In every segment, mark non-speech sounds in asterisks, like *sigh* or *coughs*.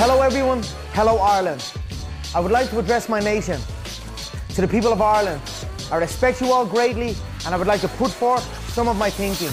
Hello, everyone. Hello, Ireland. I would like to address my nation. To the people of Ireland, I respect you all greatly, and I would like to put forth some of my thinking.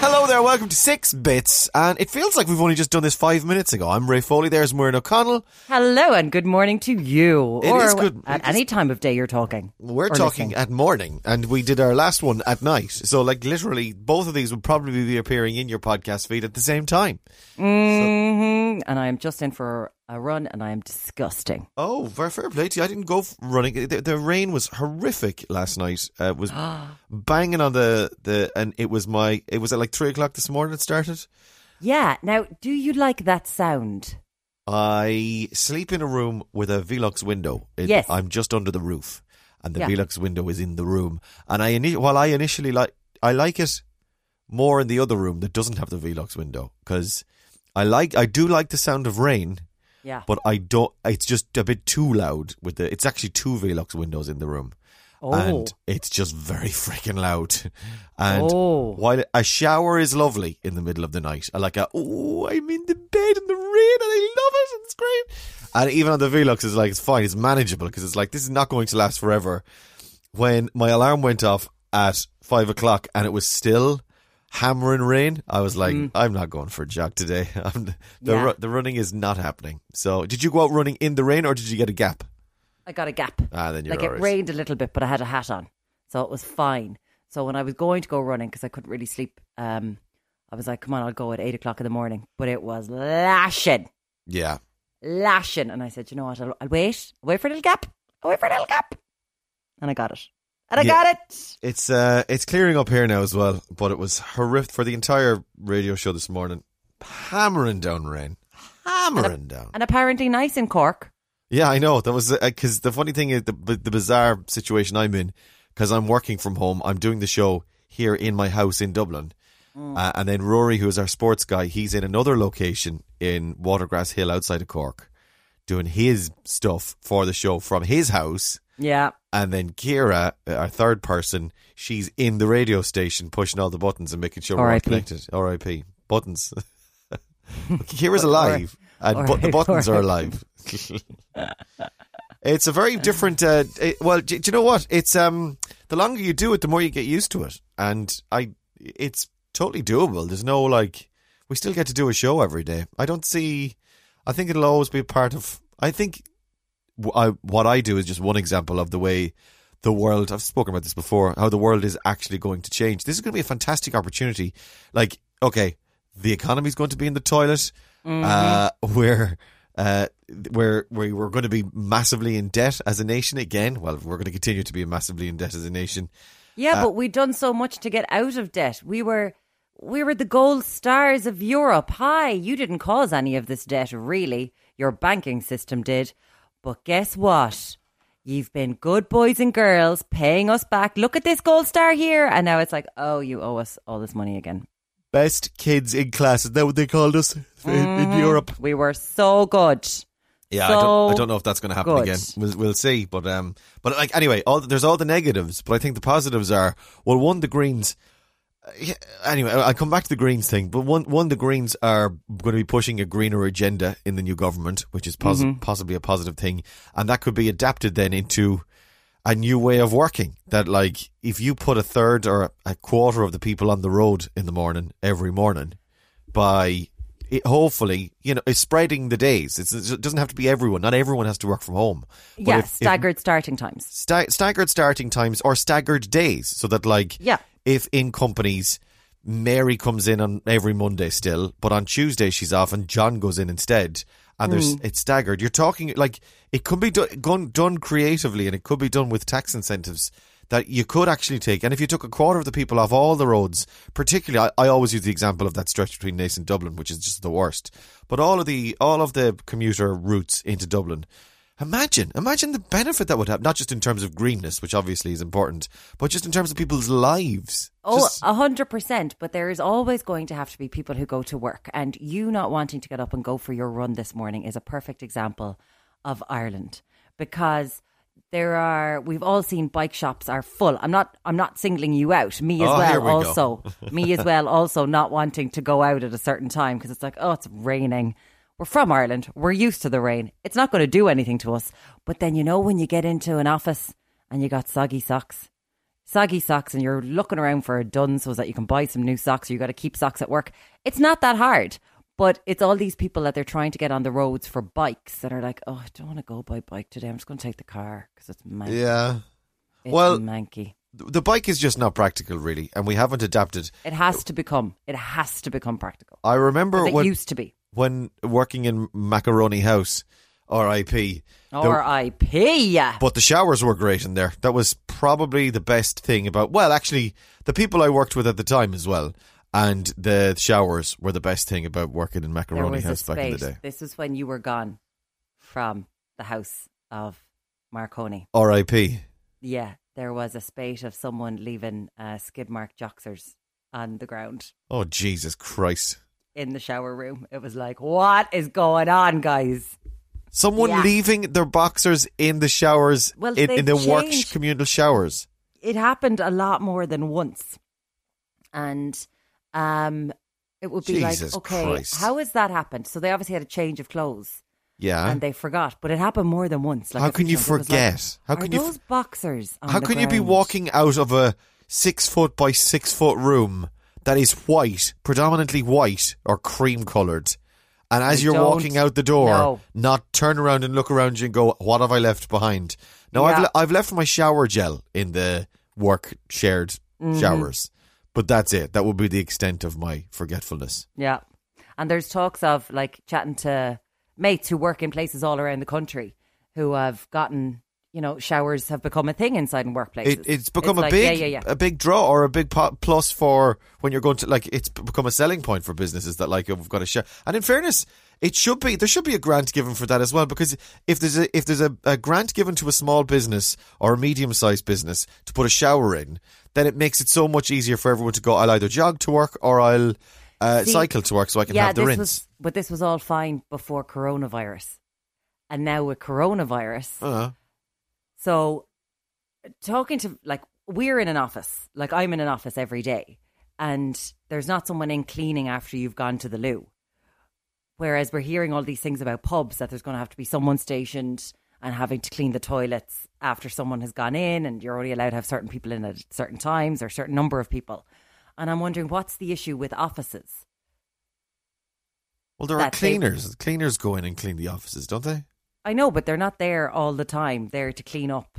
Hello there, welcome to Six Bits, and it feels like we've only just done this five minutes ago. I'm Ray Foley, there's Muireann O'Connell. Hello and good morning to you. It or is good- at any time of day you're talking. We're talking listening. at morning, and we did our last one at night. So, like, literally, both of these would probably be appearing in your podcast feed at the same time. Mhm. And I am just in for a run and I am disgusting. Oh, very fair play to you. I didn't go running. The, the rain was horrific last night. Uh, it was banging on the, the, and it was my, it was at like three o'clock this morning it started. Yeah. Now, do you like that sound? I sleep in a room with a Velux window. It- Yes. I'm just under the roof, and the Yeah. Velux window is in the room. And I, while I initially like, I like it more in the other room that doesn't have the Velux window because I like, I do like the sound of rain, Yeah. but I don't. It's just a bit too loud with the. It's actually two Velux windows in the room. oh. And it's just very *laughs* freaking loud. And Oh. while a shower is lovely in the middle of the night, I like a, oh, I'm in the bed in the rain and I love it. It's great. And even on the Velux, it's like, it's fine. It's manageable because it's like, this is not going to last forever. When my alarm went off at five o'clock and it was still hammering rain, I was like, I'm not going for a jog today. *laughs* The, Yeah. ru- the running is not happening. So did you go out running in the rain or did you get a gap? I got a gap. Ah, then you're like all it rained a little bit, but I had a hat on, so it was fine. So when I was going to go running, because I couldn't really sleep, um, I was like, "Come on, I'll go at eight o'clock in the morning." But it was lashing, Yeah. lashing, and I said, "You know what? I'll, I'll wait. I'll wait for a little gap. I'll wait for a little gap," and I got it. And I Yeah. got it. It's uh, it's clearing up here now as well, but it was horrific for the entire radio show this morning. Hammering down rain, hammering down. And apparently nice in Cork. Yeah, I know that was because the funny thing is the the bizarre situation I'm in because I'm working from home. I'm doing the show here in my house in Dublin, uh, and then Rory, who is our sports guy, he's in another location in Watergrass Hill outside of Cork, doing his stuff for the show from his house. Yeah. And then Kira, uh, our third person, she's in the radio station pushing all the buttons and making sure we're all connected. R.I.P. Buttons. *laughs* Kira's alive, and but the buttons are alive. *laughs* it's a very different. Uh, it- well, do, do you know what? It's um the longer you do it, the more you get used to it, and I, it's totally doable. There's no like, we still get to do a show every day. I don't see. I think it'll always be a part of. I think I, what I do is just one example of the way the world. I've spoken about this before. How the world is actually going to change. This is going to be a fantastic opportunity. Like, okay, the economy's going to be in the toilet. Uh, we're uh, we're we we're going to be massively in debt as a nation again. Well, we're going to continue to be massively in debt as a nation. Yeah, Uh, but we've done so much to get out of debt. We were we were the gold stars of Europe. Hi, you didn't cause any of this debt, really. Your banking system did. But guess what? You've been good boys and girls paying us back. Look at this gold star here. And now it's like, oh, you owe us all this money again. Best kids in class. Is that what they called us in, in Europe? We were so good. Yeah, I, don't, I don't know if that's going to happen good. again. We'll, we'll see. But um, but like anyway, all there's all the negatives, but I think the positives are well, one the Greens. Yeah, Anyway, I'll come back to the Greens thing, but one one the Greens are going to be pushing a greener agenda in the new government, which is posi- Mm-hmm. possibly a positive thing, and that could be adapted then into a new way of working. That like if you put a third or a quarter of the people on the road in the morning every morning, by it, hopefully you know it's spreading the days. It's, it doesn't have to be everyone. Not everyone has to work from home. But yeah, if- if staggered starting times. sta- staggered starting times or staggered days, so that like Yeah. If in companies. Mary comes in on every Monday still, but on Tuesday she's off, and John goes in instead. And there's Hmm. it's staggered. You're talking like it could be do- gone, done creatively, and it could be done with tax incentives that you could actually take. And if you took a quarter of the people off all the roads, particularly, I, I always use the example of that stretch between Naas and Dublin, which is just the worst. But all of the all of the commuter routes into Dublin, imagine imagine the benefit that would have, not just in terms of greenness, which obviously is important, but just in terms of people's lives. Oh, a hundred percent. But there is always going to have to be people who go to work, and you not wanting to get up and go for your run this morning is a perfect example of Ireland because there are we've all seen bike shops are full. I'm not I'm not singling you out. Me as Oh, well. we. Also, me as *laughs* well. Also not wanting to go out at a certain time because it's like oh it's raining. We're from Ireland. We're used to the rain. It's not going to do anything to us. But then you know when you get into an office and you got soggy socks, soggy socks, and you're looking around for a Dunnes so that you can buy some new socks. Or you got to keep socks at work. It's not that hard. But it's all these people that they're trying to get on the roads for bikes that are like, oh, I don't want to go by bike today. I'm just going to take the car because it's manky. Yeah. It's well- manky. The bike is just not practical, really, and we haven't adapted. It has to become. It has to become practical. I remember It when used to be. When working in Marconi House, R.I.P. R.I.P. Yeah. But the showers were great in there. That was probably the best thing about. Well, actually, the people I worked with at the time as well, and the showers were the best thing about working in Marconi House back in the day. This was when you were gone from the house of Marconi. R.I.P. Yeah, there was a spate of someone leaving uh, skid mark joxers on the ground Oh Jesus Christ! In the shower room. It was like, what is going on, guys? Someone Yeah. leaving their boxers in the showers Well, in, in the work communal showers. It happened a lot more than once, and um, it would be Jesus like, okay, Christ. how has that happened? So they obviously had a change of clothes. Yeah. and they forgot. But it happened more than once. Like How can you times. It was forget? Like, How can you those boxers? on How can you be walking out of a six foot by six foot room that is white, predominantly white or cream coloured, and as You you're walking out the door, know. not turn around and look around you and go, "What have I left behind?" No, I've le- I've left my shower gel in the work shared Mm-hmm. showers, but that's it. That would be the extent of my forgetfulness. Yeah, and there's talks of like chatting to mates who work in places all around the country who have gotten. You know, showers have become a thing inside in workplaces. It, it's become a like, big, yeah, yeah, yeah. a big draw or a big plus for when you're going to like. It's become a selling point for businesses that like we've got a shower. And in fairness, it should be there should be a grant given for that as well because if there's a if there's a, a grant given to a small business or a medium sized business to put a shower in, then it makes it so much easier for everyone to go. I'll either jog to work or I'll uh, See, cycle to work so I can have the this rinse. was, but this was all fine before coronavirus, and now with coronavirus, uh, So, talking to like we're in an office, like I'm in an office every day, and there's not someone in cleaning after you've gone to the loo. Whereas we're hearing all these things about pubs that there's going to have to be someone stationed and having to clean the toilets after someone has gone in, and you're only allowed to have certain people in at certain times or a certain number of people. And I'm wondering what's the issue with offices? well, there are that they- cleaners. Cleaners go in and clean the offices, don't they? I know, but they're not there all the time, there to clean up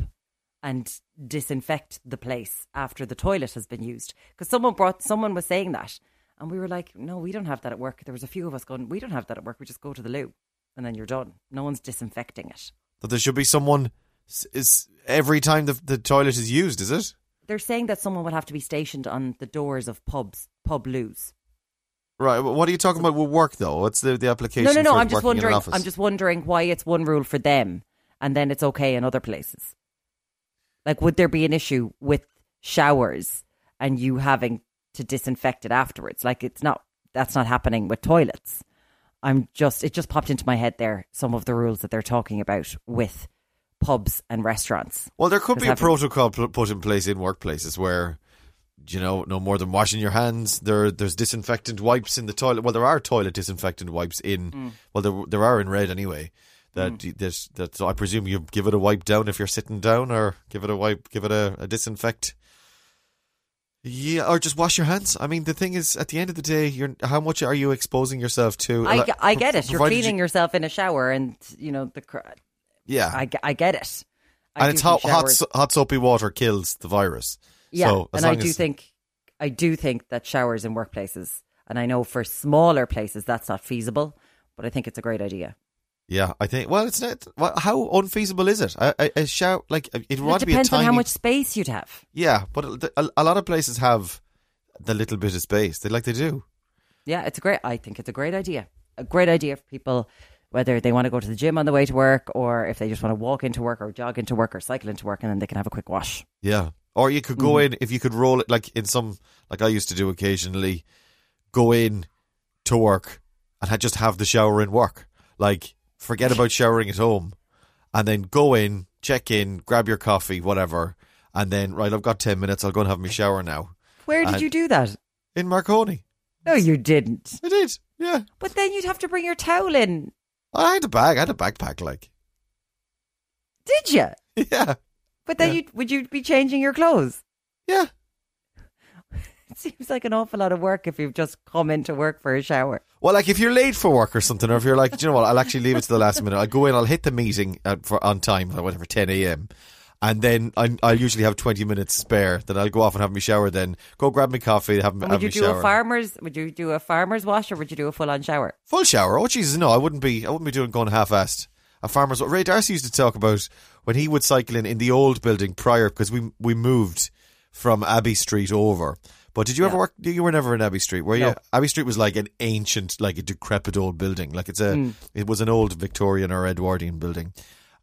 and disinfect the place after the toilet has been used. Because someone brought, someone was saying that. And we were like, no, we don't have that at work. There was a few of us going, we don't have that at work. We just go to the loo and then you're done. No one's disinfecting it. That there should be someone is every time the the toilet is used. Is it? They're saying that someone would have to be stationed on the doors of pubs, pub loos. Right. What are you talking about with work though? What's the, the application? No, no, no. I'm just working in an wondering. I'm just wondering why it's one rule for them and then it's okay in other places. Like, would there be an issue with showers and you having to disinfect it afterwards? Like, it's not. That's not happening with toilets. I'm just. It just popped into my head there. Some of the rules that they're talking about with pubs and restaurants. Well, there could be a protocol put in place in workplaces where, you know, no more than washing your hands. There, there's disinfectant wipes in the toilet. Well, there are toilet disinfectant wipes in. Mm. Well, there there are in red anyway. That y- there's that. So I presume you give it a wipe down if you're sitting down, or give it a wipe, give it a, a disinfect. Yeah, or just wash your hands. I mean, the thing is, at the end of the day, you're how much are you exposing yourself to? I, I get it. You're provided you- cleaning yourself in a shower, and you know the. Yeah, I, I get it. I and it's hot, hot, hot soapy water kills the virus. Yeah, so, and I do think I do think that showers in workplaces, and I know for smaller places that's not feasible, but I think it's a great idea. Yeah, I think. Well, it's not. Well, how unfeasible is it? A, a, a shower like it It would be a depends tiny. on how much space you'd have. Yeah, but a, a, a lot of places have the little bit of space. They like they do. Yeah, it's a great. I think it's a great idea. A great idea for people, whether they want to go to the gym on the way to work, or if they just want to walk into work, or jog into work, or cycle into work, and then they can have a quick wash. Yeah, or you could go Mm-hmm. in if you could roll it like in some like I used to do occasionally. Go in to work and just have the shower in work. Like forget about showering at home, and then go in, check in, grab your coffee, whatever, and then right. I've got ten minutes. I'll go and have my shower now Where did And- you do that? in Marconi. No, you didn't. I did. Yeah. But then you'd have to bring your towel in. I had a bag. I had a backpack. Like, Did you? *laughs* yeah, But then Yeah. you would you be changing your clothes? yeah. *laughs* It seems like an awful lot of work if you've just come into work for a shower. Well, like if you're late for work or something, or if you're like, "Do you know what, I'll actually leave it to the last minute. I'll go in, I'll hit the meeting at, for on time, or whatever, 10 a.m. And then I, I'll usually have 20 minutes spare. Then I'll go off and have my shower. Then go grab my coffee, have, And have would my you do shower. a farmer's? Would you do a farmer's wash or would you do a full on shower? Full shower. Oh Jesus, no! I wouldn't be. I wouldn't be doing going half-assed. A farmer's. What Ray D'Arcy used to talk about when he would cycle in in the old building prior because we we moved from Abbey Street over. But did you ever work? You were never in Abbey Street, were you? No. Abbey Street was like an ancient, like a decrepit old building. Like it's a, Hmm. it was an old Victorian or Edwardian building,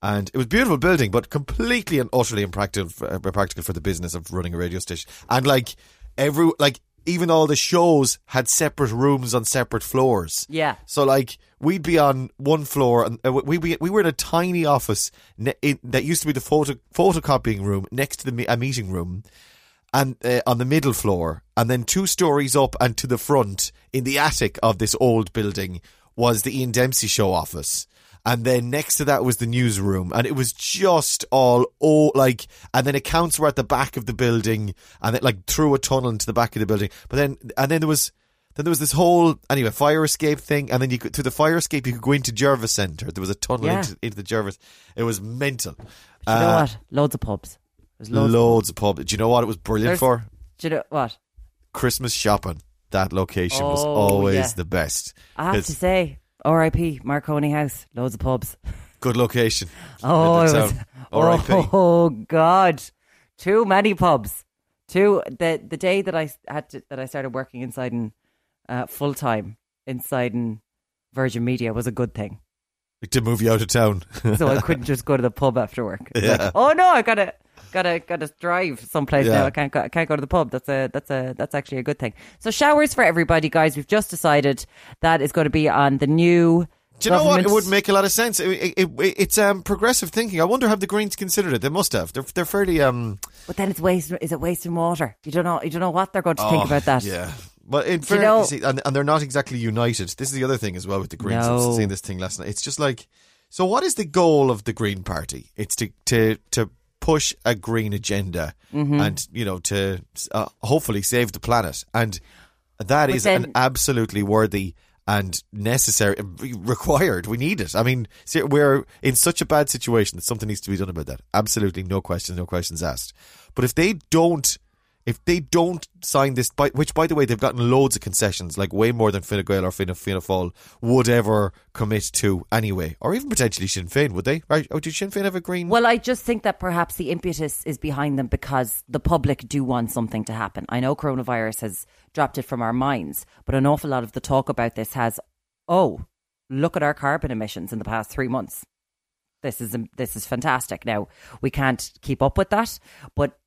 and it was a beautiful building, but completely and utterly impractical, uh, practical for the business of running a radio station. And like every, like even all the shows had separate rooms on separate floors. Yeah. So like we'd be on one floor and uh, we we we were in a tiny office ne- in, that used to be the photo photocopying room next to the a meeting room and uh, on the middle floor and then two stories up and to the front in the attic of this old building was the Ian Dempsey show office. And then next to that was the newsroom, and it was just all oh like, and then accounts were at the back of the building, and it like through a tunnel into the back of the building. But then, and then there was then there was this whole anyway fire escape thing, and then you could through the fire escape you could go into Jervis Centre. There was a tunnel Yeah. into, into the Jervis. It was mental. Do you know Uh, what? Loads of pubs. There's loads. Loads, of pubs. Do you know what it was brilliant There's- for? Do you know what? Christmas shopping. That location was Oh, always yeah. the best. I have to say, R.I.P. Marconi House. Loads of pubs. Good location. *laughs* Oh, it was. R.I.P. *laughs* oh God, too many pubs. Too the the day that I had to, that I started working inside in uh, full time inside in Virgin Media was a good thing. To move you out of town. So I couldn't *laughs* just go to the pub after work. Yeah. like, oh no, I gotta gotta gotta drive someplace Yeah. now. I can't go, I can't go to the pub. That's a that's a that's actually a good thing. So showers for everybody, guys. We've just decided that is going to be on the new. Do you know what? It would make a lot of sense. It, it, it, it's um, progressive thinking. I wonder have the Greens considered it. They must have. They're they're fairly um. But then it's waste. Is it wasting water? You don't know. You don't know what they're going to think oh, about that. Yeah. But in Do you fairness, know- see, and, and they're not exactly united. This is the other thing as well with the Greens. No. saying this thing last night. It's just like, so what is the goal of the Green Party? It's to to to push a green agenda Mm-hmm. and you know to uh, hopefully save the planet, and that is then- an absolutely worthy and necessary, *laughs* required. We need it. I mean, we're in such a bad situation that something needs to be done about that. Absolutely, no questions, no questions asked. But if they don't, if they don't sign this, by, which by the way they've gotten loads of concessions, like way more than Fine Gael or Fianna, Fianna Fáil would ever commit to anyway, or even potentially Sinn Féin, would they? Right? Oh, did Sinn Féin have a green? Well, I just think that perhaps the impetus is behind them because the public do want something to happen. I know coronavirus has dropped it from our minds, but an awful lot of the talk about this has, oh, look at our carbon emissions in the past three months. This is this is fantastic. Now we can't keep up with that, but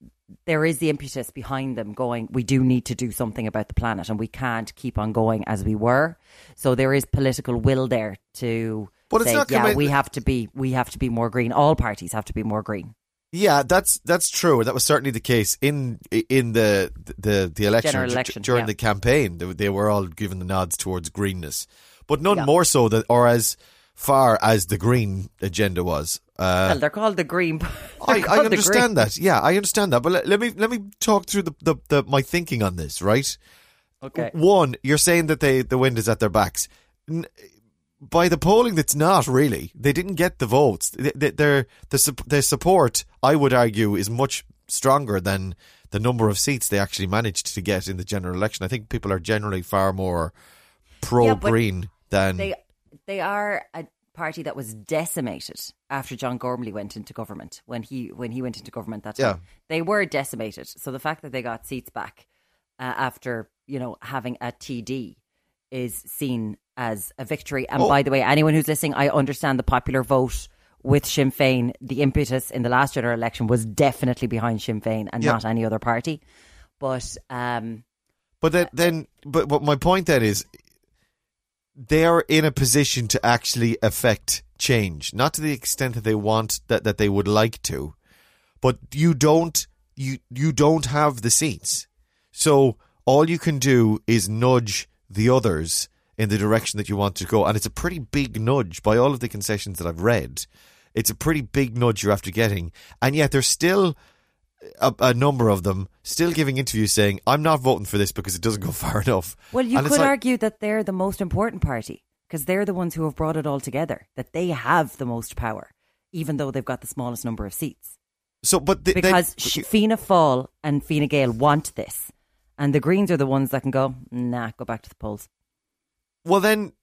there is the impetus behind them going. We do need to do something about the planet, and we can't keep on going as we were. So there is political will there to But it's say, not yeah, we have to be we have to be more green. All parties have to be more green. Yeah, that's that's true. That was certainly the case in in the the the election, election, during yeah. the campaign. They, they were all given the nods towards greenness, but none Yeah. more so that or as far as the green agenda was. Uh, Well, they're called the green. *laughs* I, I understand green. that. Yeah, I understand that. But let, let me let me talk through the, the, the my thinking on this. Right. Okay. One, you're saying that they the wind is at their backs. N- by the polling, that's not really. They didn't get the votes. Their the their support, I would argue, is much stronger than the number of seats they actually managed to get in the general election. I think people are generally far more pro green than They they are a party that was decimated after John Gormley went into government. When he when he went into government that time, Yeah. they were decimated. So the fact that they got seats back uh, after you know having a TD is seen as a victory. And Oh. by the way, anyone who's listening, I understand the popular vote with Sinn Féin. The impetus in the last general election was definitely behind Sinn Féin and Yeah. not any other party. But um, But then, then but, but my point then is they're in a position to actually affect change, not to the extent that they want that, that they would like to, but you don't you you don't have the seats, so all you can do is nudge the others in the direction that you want to go. And it's a pretty big nudge by all of the concessions that I've read. It's a pretty big nudge you're after getting. And yet there's still a, a number of them still giving interviews saying, I'm not voting for this because it doesn't go *laughs* far enough. Well, you And could like- argue that they're the most important party because they're the ones who have brought it all together, that they have the most power, even though they've got the smallest number of seats. So, but the, they- Because sh Fianna Fáil and Fine Gael want this. And the Greens are the ones that can go, nah, go back to the polls. Well, then,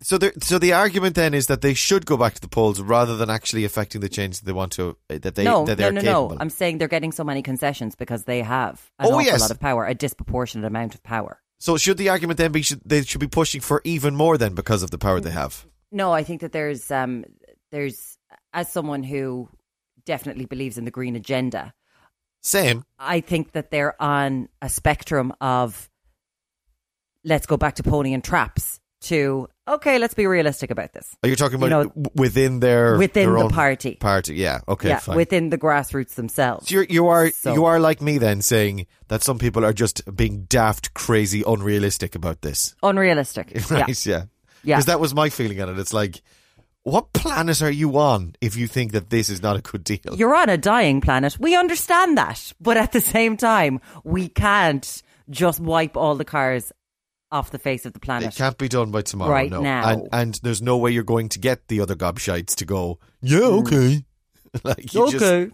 so the so the argument then is that they should go back to the polls rather than actually affecting the change that they want to that they no, that no, no, capable. no. I'm saying they're getting so many concessions because they have an Oh, awful yes. lot of power, a disproportionate amount of power. so should the argument then be should, they should be pushing for even more then because of the power they have? No, I think that there's um there's as someone who definitely believes in the green agenda, Same. I think that they're on a spectrum of let's go back to pony and traps to okay, let's be realistic about this. Are you talking You about know, within their within their the party. Party, yeah. Okay, yeah, fine. within the grassroots themselves. So you're, you are So- you are like me then, saying that some people are just being daft, crazy, unrealistic about this. Unrealistic. Yeah. *laughs* right? Yeah. Yeah. Because that was my feeling on it. It's like, what planet are you on if you think that this is not a good deal? You're on a dying planet. We understand that. But at the same time, we can't just wipe all the cars off the face of the planet. It can't be done by tomorrow, Right no. now. And and there's no way you're going to get the other gobshites to go, yeah, mm. okay. *laughs* like you just okay.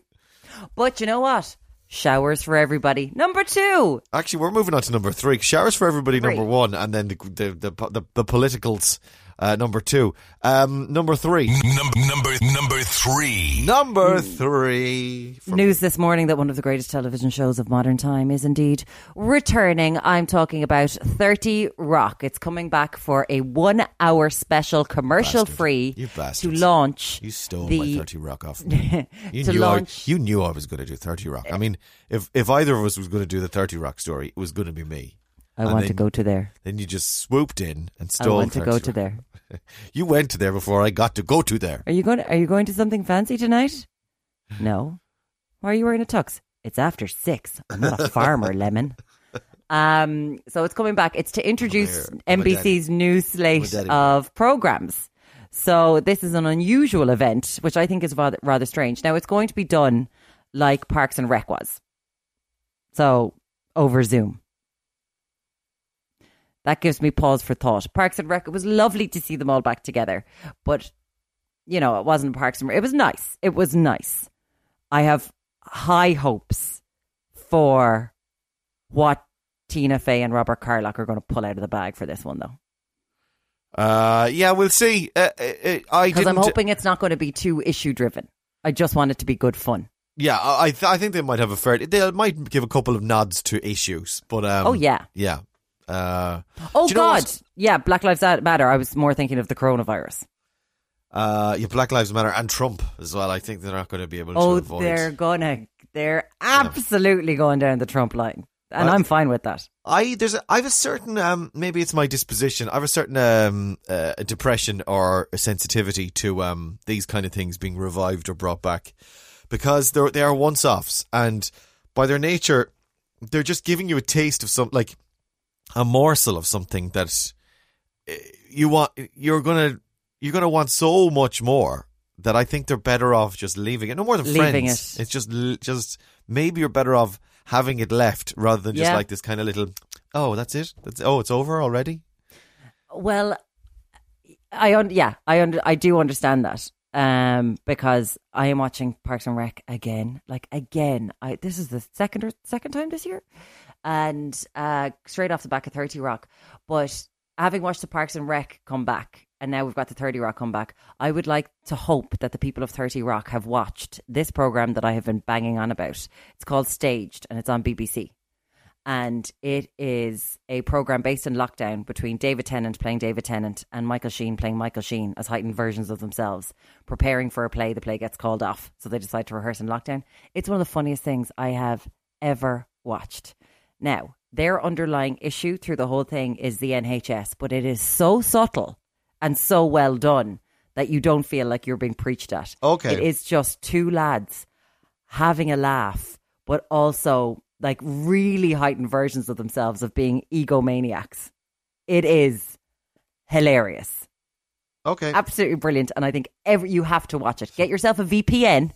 But you know what? Showers for everybody. Number two. actually we're moving on to number three. Showers for everybody Three. number one, and then the the the, the, the politicals uh, number two. Um number three. Number number number three. Number three. from- News this morning that one of the greatest television shows of modern time is indeed returning. I'm talking about 30 Rock. It's coming back for a one hour special commercial Bastard. free You to launch You stole the my 30 Rock off me. *laughs* You, to knew launch I, you knew I was going to do 30 Rock. I mean, if, if either of us was going to do the 30 Rock story, it was going to be me. I want to go to there. Then you just swooped in and stole. I want to go to there. *laughs* You went to there before I got to go to there. Are you going? Are you going to something fancy tonight? No. Why are you wearing a tux? It's after six. I'm not a *laughs* farmer, Lemon. Um. So it's coming back. It's to introduce here. I'm a NBC's new slate of programs. So this is an unusual event, which I think is rather, rather strange. Now it's going to be done like Parks and Rec was. So over Zoom. That gives me pause for thought. Parks and Rec, it was lovely to see them all back together, but you know, it wasn't Parks and Rec. It was nice. It was nice. I have high hopes for what Tina Fey and Robert Carlock are going to pull out of the bag for this one, though. Uh, yeah, we'll see. Uh, uh, uh, I Because I'm hoping it's not going to be too issue driven. I just want it to be good fun. Yeah, I I, th- I think they might have a fair. They might give a couple of nods to issues, but um, Oh, yeah. yeah. Uh, Oh, you know God. Yeah, Black Lives Matter. I was more thinking of the coronavirus. uh, yeah, Black Lives Matter and Trump as well. I think they're not going to be able to Oh, avoid. they're gonna, they're absolutely going down the Trump line. And Well, I'm fine with that. I there's a, I have a certain um maybe it's my disposition. I have a certain um uh, depression or a sensitivity to um these kind of things being revived or brought back because they're they are once offs and by their nature they're just giving you a taste of some like a morsel of something that uh, you want you're gonna you're gonna want so much more that I think they're better off just leaving it. No more than Leaving friends. it. It's just just maybe you're better off having it left rather than just Yeah. like this kind of little. Oh, that's it. That's oh, it's over already. Well, I un- yeah, I un- I do understand that. Um, because I am watching Parks and Rec again, like again. I this is the second or second time this year, and uh, straight off the back of Thirty Rock. But having watched the Parks and Rec come back, and now we've got the Thirty Rock come back, I would like to hope that the people of Thirty Rock have watched this program that I have been banging on about. It's called Staged, and it's on BBC and it is a program based in lockdown between David Tennant playing David Tennant and Michael Sheen playing Michael Sheen as heightened versions of themselves, preparing for a play. The play gets called off, so they decide to rehearse in lockdown. It's one of the funniest things I have ever watched. Now, their underlying issue through the whole thing is the NHS, but it is so subtle and so well done that you don't feel like you're being preached at. Okay. It is just two lads having a laugh, but also like really heightened versions of themselves of being egomaniacs. It is hilarious. Okay. Absolutely brilliant. And I think every, you have to watch it. Get yourself a VPN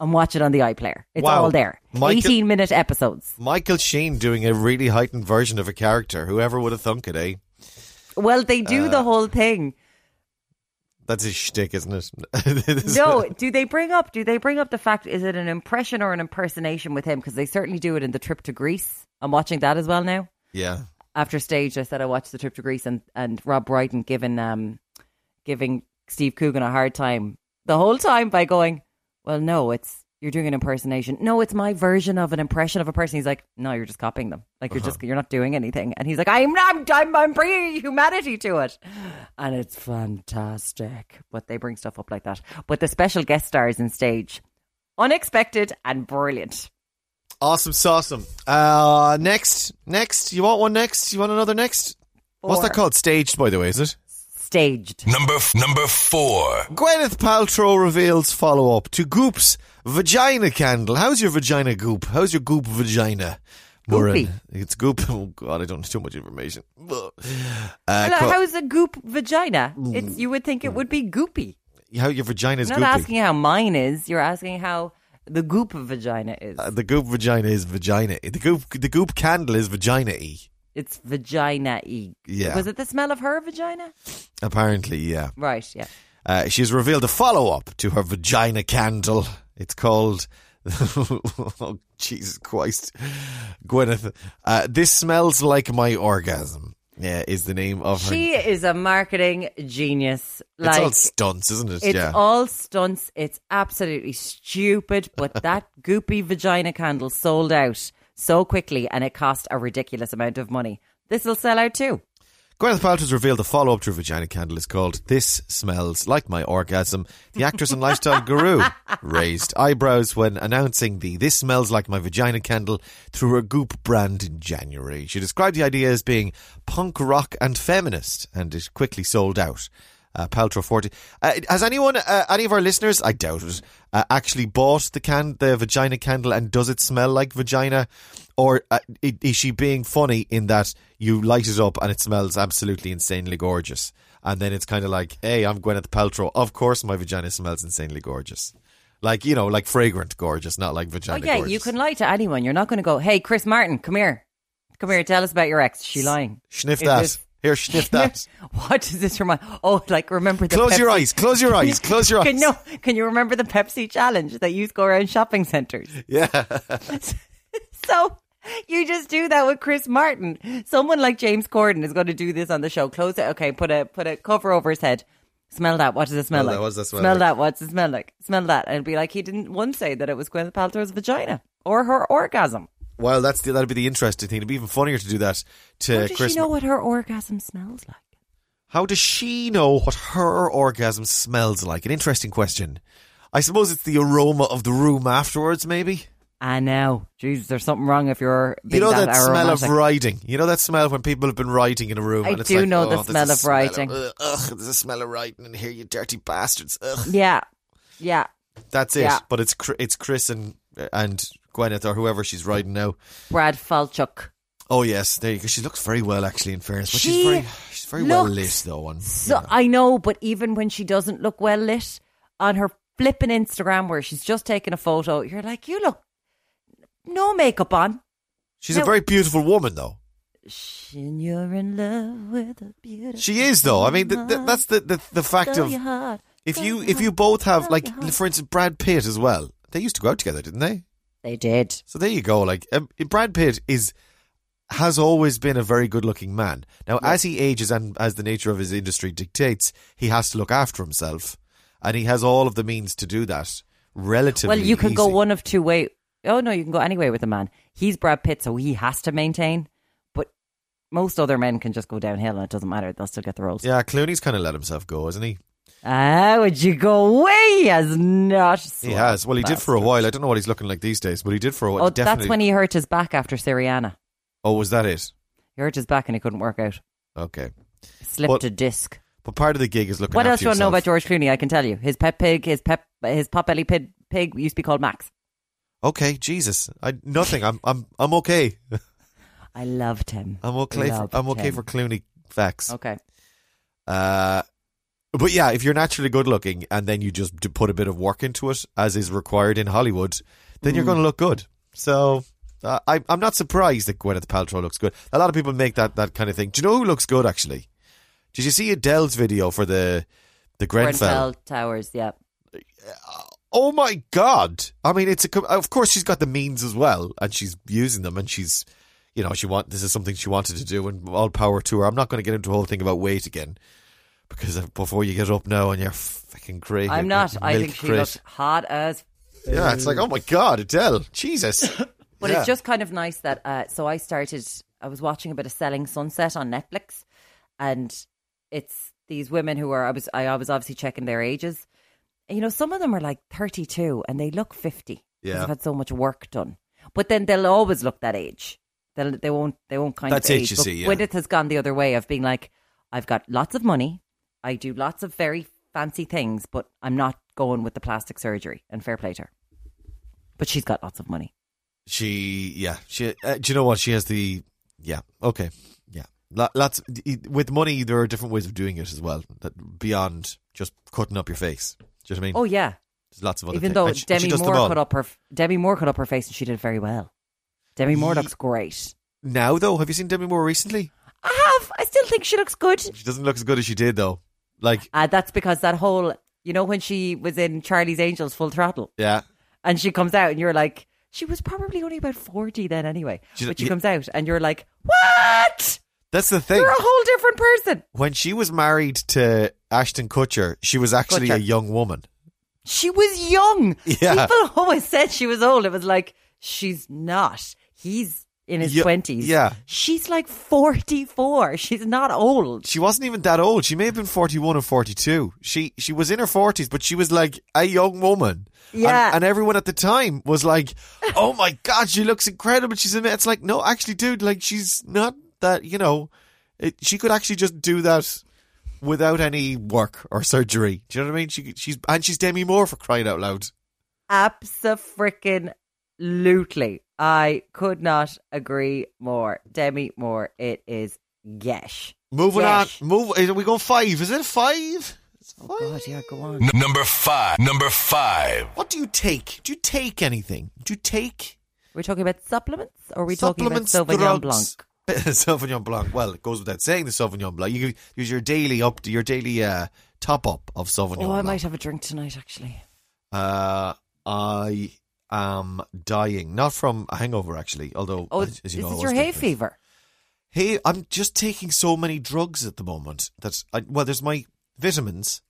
and watch it on the iPlayer. It's Wow. all there. Michael- 18 minute episodes. Michael Sheen doing a really heightened version of a character. Whoever would have thunk it, eh? Well, they do Uh, the whole thing. That's his shtick, isn't it? *laughs* No, do they bring up? Do they bring up the fact? Is it an impression or an impersonation with him? Because they certainly do it in the trip to Greece. I'm watching that as well now. Yeah. After stage, I said I watched the trip to Greece and and Rob Brydon giving um giving Steve Coogan a hard time the whole time by going, "Well, no, it's you're doing an impersonation. No, it's my version of an impression of a person." He's like, "No, you're just copying them. Like you're just you're not doing anything." And he's like, "I'm I'm I'm, I'm bringing humanity to it," and it's fantastic. But they bring stuff up like that. But the special guest stars in stage, unexpected and brilliant. Awesome, awesome. Uh, next, next. You want one next? You want another next? What's that called? Staged, by the way, is it? Staged. Number f- number four. Gwyneth Paltrow reveals follow up to Goop's vagina candle. How's your vagina Goop? How's your Goop vagina? Maureen? Goopy. It's Goop. *laughs* Oh God, I don't know too much information. Uh, Hello, co- how's a goop vagina? It's you would think it would be goopy. how your vagina is You're not goopy? asking how mine is. You're asking how the goop vagina is. Uh, the Goop vagina is vagina. The Goop, the Goop candle is vagina y. it's vagina y. Yeah. Was it the smell of her vagina? Apparently, yeah. Right. Yeah. Uh, she's revealed a follow up to her vagina candle. It's called. *laughs* oh, Jesus Christ. Gwyneth. Uh, this smells like my orgasm. Yeah, is the name of her. She is a marketing genius. it's all stunts, isn't it? it's yeah. all stunts. It's absolutely stupid. But *laughs* that goopy vagina candle sold out so quickly, and it cost a ridiculous amount of money. This will sell out too. Gwyneth Paltrow's revealed the follow up to her vagina candle is called This Smells Like My Orgasm. The actress and lifestyle guru *laughs* raised eyebrows when announcing the This Smells Like My Vagina candle through her Goop brand in January. She described the idea as being punk rock and feminist, and it quickly sold out. Uh, Paltrow 40. Uh, has anyone, uh, any of our listeners, I doubt it, uh, actually bought the can, the vagina candle and does it smell like vagina? Or uh, is she being funny in that you light it up and it smells absolutely insanely gorgeous? And then it's kind of like, hey, I'm Gwyneth Paltrow. Of course my vagina smells insanely gorgeous. Like, you know, like fragrant gorgeous, not like vagina Oh yeah, gorgeous. you can lie to anyone. You're not going to go, "Hey, Chris Martin, come here, come here, tell us about your ex." Is She lying. Sniff that. Here, sniff that. *laughs* what does this remind? Oh, like remember the Close your eyes. Close your eyes. Close your *laughs* eyes. Can, no, can you remember the Pepsi challenge that used to go around shopping centres? *laughs* Yeah. So you just do that with Chris Martin. Someone like James Corden is going to do this on the show. Close it. Okay, put a put a cover over his head. Smell that. What does it smell Smell like? that. What does smell smell like? that. What's it smell like? Smell that. And it'd be like he didn't once say that it was Gwyneth Paltrow's vagina or her orgasm. Well, that's the, that'd be the interesting thing. It'd be even funnier to do that to How does Chris. she know what her orgasm smells like? How does she know what her orgasm smells like? An interesting question. I suppose it's the aroma of the room afterwards, maybe. I know. Jesus, there's something wrong if you're You know that, that, smell of aromatic. writing. You know that smell when people have been writing in a room. I and it's do like, know oh, the smell of smell writing. ugh, ugh, there's a smell of writing in here, you dirty bastards. Ugh. Yeah, yeah. That's it. Yeah. But it's it's Chris and and Gwyneth or whoever she's riding now. Brad Falchuk. Oh yes, there you go. She looks very well, actually. In fairness, but She she's very she's very well lit though. And So I know, but even when she doesn't look well lit on her flipping Instagram, where she's just taking a photo, you're like, you look no makeup on. she's a very beautiful woman though. And you're in love with a beautiful. She is though. I mean, th- th- that's the, the the fact of heart. if you if you both have like for instance Brad Pitt as well. They used to go out together, didn't they? They did. So there you go. Like um, Brad Pitt is has always been a very good looking man. Now, as he ages and as the nature of his industry dictates, he has to look after himself, and he has all of the means to do that. Relatively, Well, you could go one of two ways. Oh no, you can go any way with a man. He's Brad Pitt, so he has to maintain. But most other men can just go downhill, and it doesn't matter. They'll still get the roles. Yeah, Clooney's kind of let himself go, isn't he? Ah, would you go away? He has not. He has. Well, he did for a while. I don't know what he's looking like these days, but he did for a while. Oh, Definitely. that's when he hurt his back after Syriana. Oh, was that it? He hurt his back and he couldn't work out. Okay. Slipped But- a disc. But part of the gig is looking. What after else do you want to know yourself. about George Clooney? I can tell you. His pet pig, his pep, his potbelly pig, pig used to be called Max. Okay, Jesus, I nothing. I'm I'm I'm okay. I loved him. I'm okay. For, Loved I'm okay him. for Clooney facts. Okay. Uh, but yeah, if you're naturally good looking and then you just put a bit of work into it, as is required in Hollywood, then you're going to look good. So uh, I, I'm not surprised that Gwyneth Paltrow looks good. A lot of people make that, that kind of thing. Do you know who looks good actually? Did you see Adele's video for the the Grenfell? Grenfell Towers, yeah. Oh my god! I mean, it's a. Of course, she's got the means as well, and she's using them, and she's, you know, she want this is something she wanted to do, and all power to her. I'm not going to get into a whole thing about weight again, because before you get up now and you're fucking crazy, I'm not. I think she looks hot as. Yeah, it's like, oh my god, Adele, Jesus. *laughs* But Yeah. it's just kind of nice that. Uh, so I started. I was watching a bit of Selling Sunset on Netflix, and it's these women who are. I was. I was obviously checking their ages. And, you know, some of them are like 32 and they look 50. Yeah. They've had so much work done. But then they'll always look that age. They'll, they won't. They won't kind That's of it, age. you see, yeah. Gwyneth has gone the other way of being like, I've got lots of money. I do lots of very fancy things, but I'm not going with the plastic surgery. And fair play to her. But she's got lots of money. She, yeah, she. Uh, do you know what? She has the, yeah, okay, yeah. Lots with money. There are different ways of doing it as well. That beyond just cutting up your face. Do you know what I mean? Oh yeah. There's lots of other Even things. though And she- she Demi Moore cut up her Demi Moore cut up her face and she did very well. Demi Moore Ye- looks great. Now though, have you seen Demi Moore recently? I have. I still think she looks good. She doesn't look as good as she did though. Like, Uh, that's because that whole, you know, when she was in Charlie's Angels Full Throttle yeah, and she comes out and you're like, she was probably only about 40 then anyway. She's- but she comes out and you're like, what? that's the thing. You're a whole different person. When she was married to Ashton Kutcher, she was actually Kutcher. a young woman. She was young. Yeah. People always said she was old. It was like, she's not. He's in his 20s. yeah. She's like 44. She's not old. She wasn't even that old. She may have been forty-one or forty-two. She she was in her forties, but she was like a young woman. Yeah. and, everyone at the time was like, *laughs* "Oh my god, she looks incredible." She's in it. It's like, no, actually, dude, like she's not that. You know, it, she could actually just do that without any work or surgery. Do you know what I mean? She she's and she's Demi Moore for crying out loud. Abso-freaking-lutely. I could not agree more. Demi Moore, it is gesh. Moving Yes. on, move. Are we going five? Is it five? It's Oh, five. God, yeah, go on. N- number five. Number five. What do you take? Do you take anything? Do you take We're talking about supplements or are we talking about supplements, Sauvignon drugs? Blanc? *laughs* Sauvignon Blanc. Well, it goes without saying the Sauvignon Blanc. You could use your daily up to your daily uh, top up of Sauvignon Oh, I Blanc. might have a drink tonight, actually. Uh, I am dying, not from a hangover actually. Although, Oh, as, as you is know, I this your hay fever? Hey, I'm just taking so many drugs at the moment that I, well, there's my vitamins.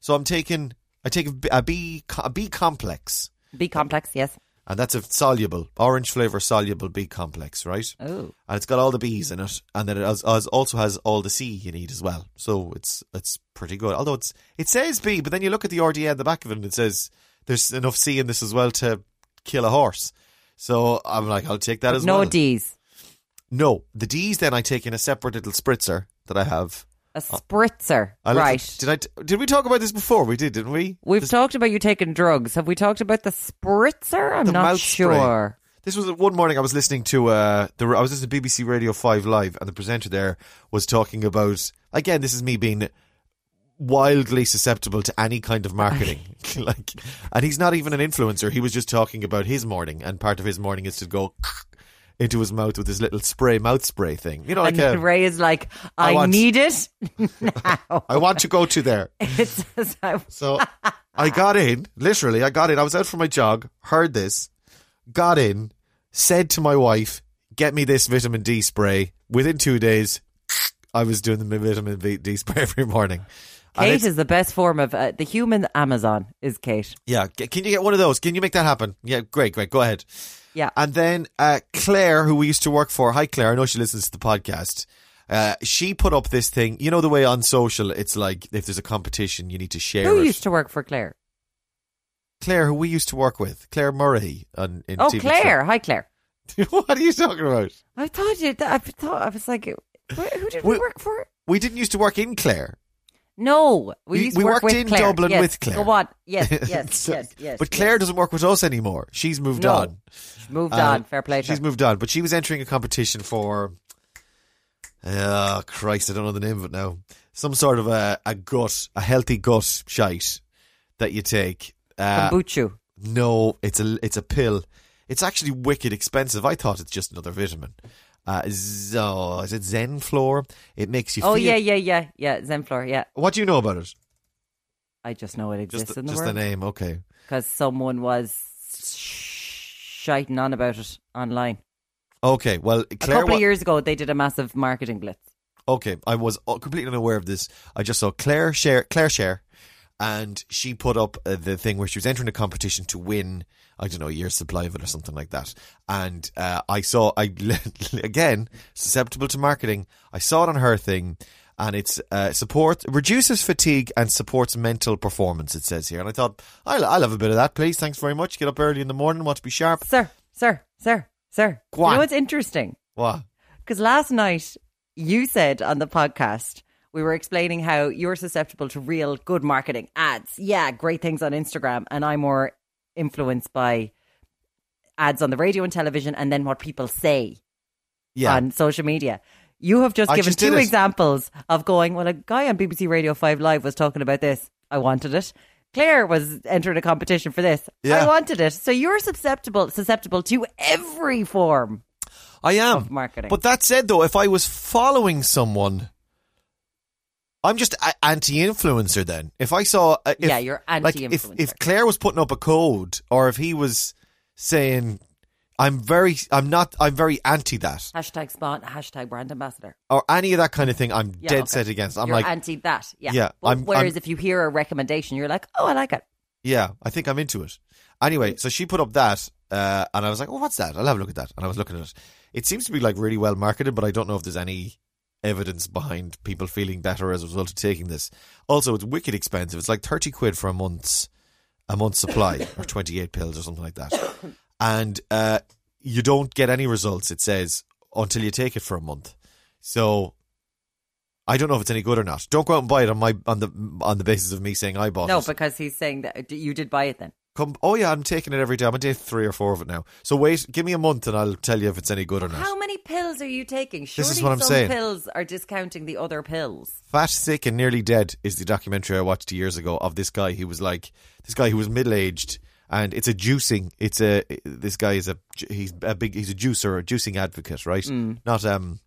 So I'm taking I take a B, a B, a B complex, B complex, yes. and that's a soluble orange flavor soluble B complex, right? Oh. and it's got all the B's in it, and then it has, also has all the C you need as well. So it's it's pretty good. Although it's it says B, but then you look at the RDA at the back of it, and it says there's enough C in this as well to kill a horse. So I'm like, I'll take that as no well. D's. No, the D's then I take in a separate little spritzer that I have. A spritzer. I right. Did I? t- Did we talk about this before? We did, didn't we? We've This- talked about you taking drugs. Have we talked about the spritzer? I'm The not mouth spray. sure. This was one morning I was listening to uh the I was listening to BBC Radio 5 live and the presenter there was talking about again this is me being wildly susceptible to any kind of marketing *laughs* *laughs* like and he's not even an influencer he was just talking about his morning and part of his morning is to go *laughs* into his mouth with this little spray mouth spray thing you know like and a, Ray is like, I I, want- need it now. I want to go to there So I got in, literally, I got in. I was out for my jog, heard this, got in, said to my wife, get me this vitamin D spray. Within two days, I was doing the vitamin D spray every morning. Kate is the best form of uh, the human Amazon. Is Kate? yeah, can you get one of those? Can you make that happen? Yeah, great, great. Go ahead. Yeah. And then uh, Claire, who we used to work for, hi Claire, I know she listens to the podcast. Uh, she put up this thing, you know the way on social, it's like if there's a competition, you need to share Who it. used to work for Claire? Claire, who we used to work with, Claire Murray on in Oh, TV3. Claire. Hi, Claire. *laughs* what are you talking about? I thought you. I thought I was like, who did we, We- work for? We didn't used to work in Clare. No, we, We- used we work worked with in Claire. Dublin Yes, with Claire. Go on. Yes, *laughs* yes, So- yes, yes. But Claire doesn't work with us anymore. She's moved No. on. yes. moved Uh, on. Fair play. She's her. moved on. But she was entering a competition for. Oh, Christ, I don't know the name of it now. some sort of a, a gut, a healthy gut shite that you take. Uh, Kombucha. no, it's a it's a pill. It's actually wicked expensive. I thought it's just another vitamin. Uh, zo, is it Zenflore? It makes you. Oh feel, yeah, yeah, yeah, yeah. Zenflore. Yeah, What do you know about it? I just know it Just exists the, in the just the name. Okay. because someone was shiting on about it online. Okay. Well, A couple of years ago, they did a massive marketing blitz. Okay, I was uh, completely unaware of this. I just saw Claire share Claire share, and she put up uh, the thing where she was entering a competition to win. I don't know a year's supply of it or something like that. And uh, I saw I *laughs* again susceptible to marketing. I saw it on her thing, and it's uh, support reduces fatigue and supports mental performance. It says here, and I thought I'll, I'll have a bit of that, please. Thanks very much. Get up early in the morning, want to be sharp. Sir, sir, sir, sir. Go You know what's interesting? What? Because last night you said on the podcast we were explaining how you're susceptible to real good marketing ads. Yeah, great things on Instagram, and I'm more influenced by ads on the radio and television, and then what people say Yeah, on social media. You have just I given just two examples of going. Well, a guy on BBC Radio Five Live was talking about this. I wanted it. Claire was entering a competition for this. Yeah. I wanted it. So you're susceptible susceptible to every form. I am of marketing. But that said, though, if I was following someone, I'm just a- anti-influencer. Then, if I saw, uh, if, Yeah, you're like if anti-influencer. if Claire was putting up a code, or if he was saying, "I'm very, I'm not, I'm very anti that," Hashtag spon, hashtag brand ambassador. or any of that kind of thing, I'm Yeah, dead okay. set against. I'm you're like, anti that. Yeah. Yeah, But I'm- whereas I'm- if you hear a recommendation, you're like, oh, I like it. yeah, I think I'm into it. Anyway, so she put up that, uh, and I was like, "Oh, what's that?" I'll have a look at that. And I was looking at it. It seems to be like really well marketed, but I don't know if there's any evidence behind people feeling better as a result of taking this. Also, it's wicked expensive. It's like thirty quid for a month's a month's supply, *coughs* or twenty eight pills, or something like that. And uh, you don't get any results. It says until you take it for a month. So. I don't know if it's any good or not. Don't go out and buy it on my on the on the basis of me saying I bought No, it. because he's saying that you did buy it then. Come, oh yeah, I'm taking it every day. I'm on day three or four of it now. So wait, give me a month and I'll tell you if it's any good or not. How many pills are you taking? Surely is what I'm some saying. pills are discounting the other pills. Fat, sick, and nearly dead is the documentary I watched years ago of this guy who was like this guy who was middle aged, and it's a juicing. It's a this guy is a he's a big he's a juicer, a juicing advocate, right? Mm. Not um.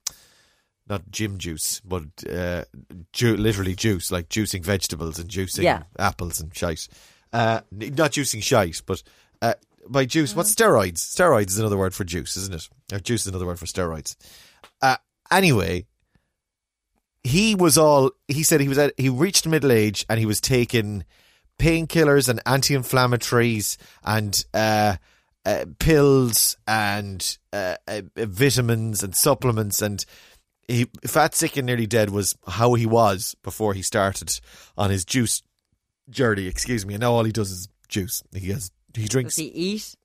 Not gym juice, but uh, ju- literally juice, like juicing vegetables and juicing Yeah. apples and shite. Uh, not juicing shite, but uh, by juice, what's Mm. steroids? Steroids is another word for juice, isn't it? Or juice is another word for steroids. Uh, anyway, he was all he said he was at he reached middle age and he was taking painkillers and anti-inflammatories and uh, uh, pills and uh, uh, vitamins and supplements and he fat sick and nearly dead was how he was before he started on his juice journey excuse me and now all he does is juice he has he drinks Does he eat?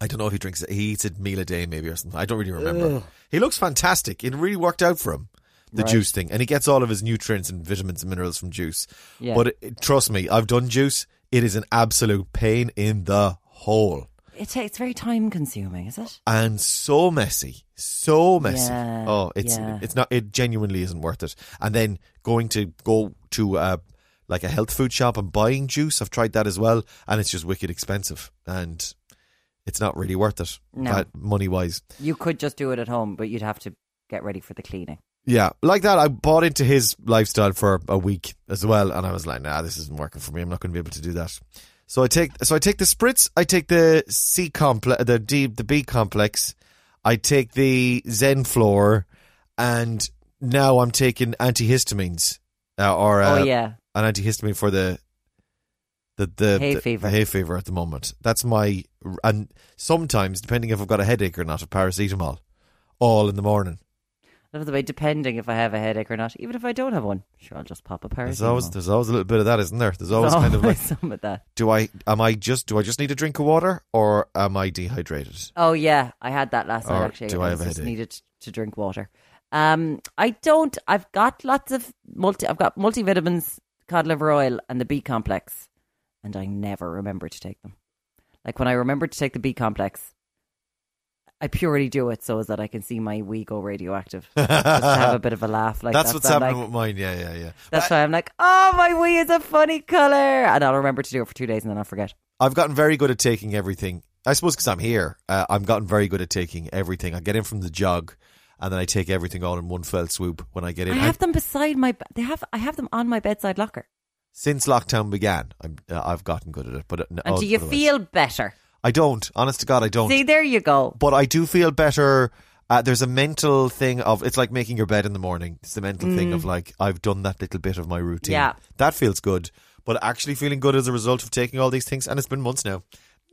I don't know if he drinks it. He eats a meal a day, maybe or something. I don't really remember. He looks fantastic. It really worked out for him, the Right. juice thing, and he gets all of his nutrients and vitamins and minerals from juice. Yeah. But it, trust me, I've done juice. It is an absolute pain in the hole It takes very time consuming, is it? and so messy, so messy. Yeah, oh, it's yeah. it's not. It genuinely isn't worth it. And then going to go to uh, like a health food shop and buying juice. I've tried that as well, and it's just wicked expensive, and it's not really worth it. No. money wise. You could just do it at home, but you'd have to get ready for the cleaning. Yeah, like that. I bought into his lifestyle for a week as well, and I was like, "Nah, this isn't working for me. I'm not going to be able to do that." So I take, so I take the spritz. I take the C complex, the D, the B complex. I take the Zenflore, and now I'm taking antihistamines, uh, or uh, oh yeah, an antihistamine for the the the Hay the- fever. the hay fever at the moment. That's my and sometimes depending if I've got a headache or not, a paracetamol, all in the morning. I love the way depending if I have a headache or not. Even if I don't have one, sure, I'll just pop a paracetamol. There's always there's always a little bit of that, isn't there? There's always There's kind of like, always *laughs* some of that. do I am I just do I just need a drink of water or am I dehydrated? Oh yeah, I had that last night actually. do I have a just headache? needed to drink water. Um, I don't. I've got lots of multi. I've got multivitamins, cod liver oil, and the B complex, and I never remember to take them. Like when I remember to take the B complex, I purely do it so that I can see my wee go radioactive. *laughs* Just to have a bit of a laugh. Like That's that. what's happening like- with mine. Yeah, yeah, yeah. that's why I'm like, oh, my wee is a funny color, and I'll remember to do it for two days, and then I'll forget. I've gotten very good at taking everything. I suppose because I'm here, uh, I've gotten very good at taking everything. I get in from the jog, and then I take everything all in one fell swoop when I get in. I have them beside my. They have. I have them on my bedside locker. Since lockdown began, I'm, uh, I've gotten good at it. But uh, And do you otherwise- feel better? I don't. Honest to God, I don't. See, there you go. but I do feel better. Uh, there's a mental thing of it's like making your bed in the morning. It's the mental thing of like I've done that little bit of my routine. Mm. Yeah. that feels good. But actually feeling good as a result of taking all these things, and it's been months now.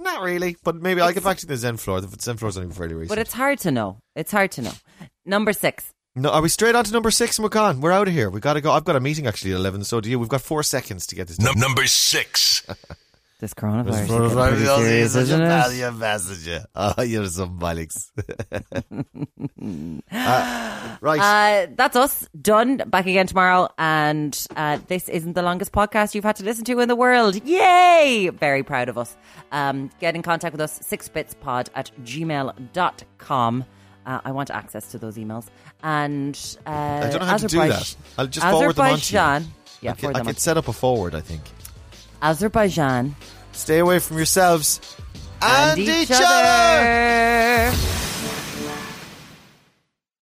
Not really, but maybe I'll get back to the Zenflore. The Zenflore is only fairly recent. But it's hard to know. It's hard to know. Number six. no, are we straight on to number six and we're gone? We're out of here. We got to go. I've got a meeting actually at eleven. So do you? We've got four seconds to get this done. number six. *laughs* This coronavirus is getting pretty serious, isn't it? messenger. *laughs* Oh, you're some Alex. *laughs* uh, right. Uh, that's us done. Back again tomorrow, and uh, this isn't the longest podcast you've had to listen to in the world. Yay! Very proud of us. Um, get in contact with us sixbitspod at gmail.com. Uh, I want access to those emails. And uh, I don't know how to do Azerbaijan- that. I'll just forward them on to you. Yeah, I could, I could set up a forward, I think. Azerbaijan Stay away from yourselves and, each other.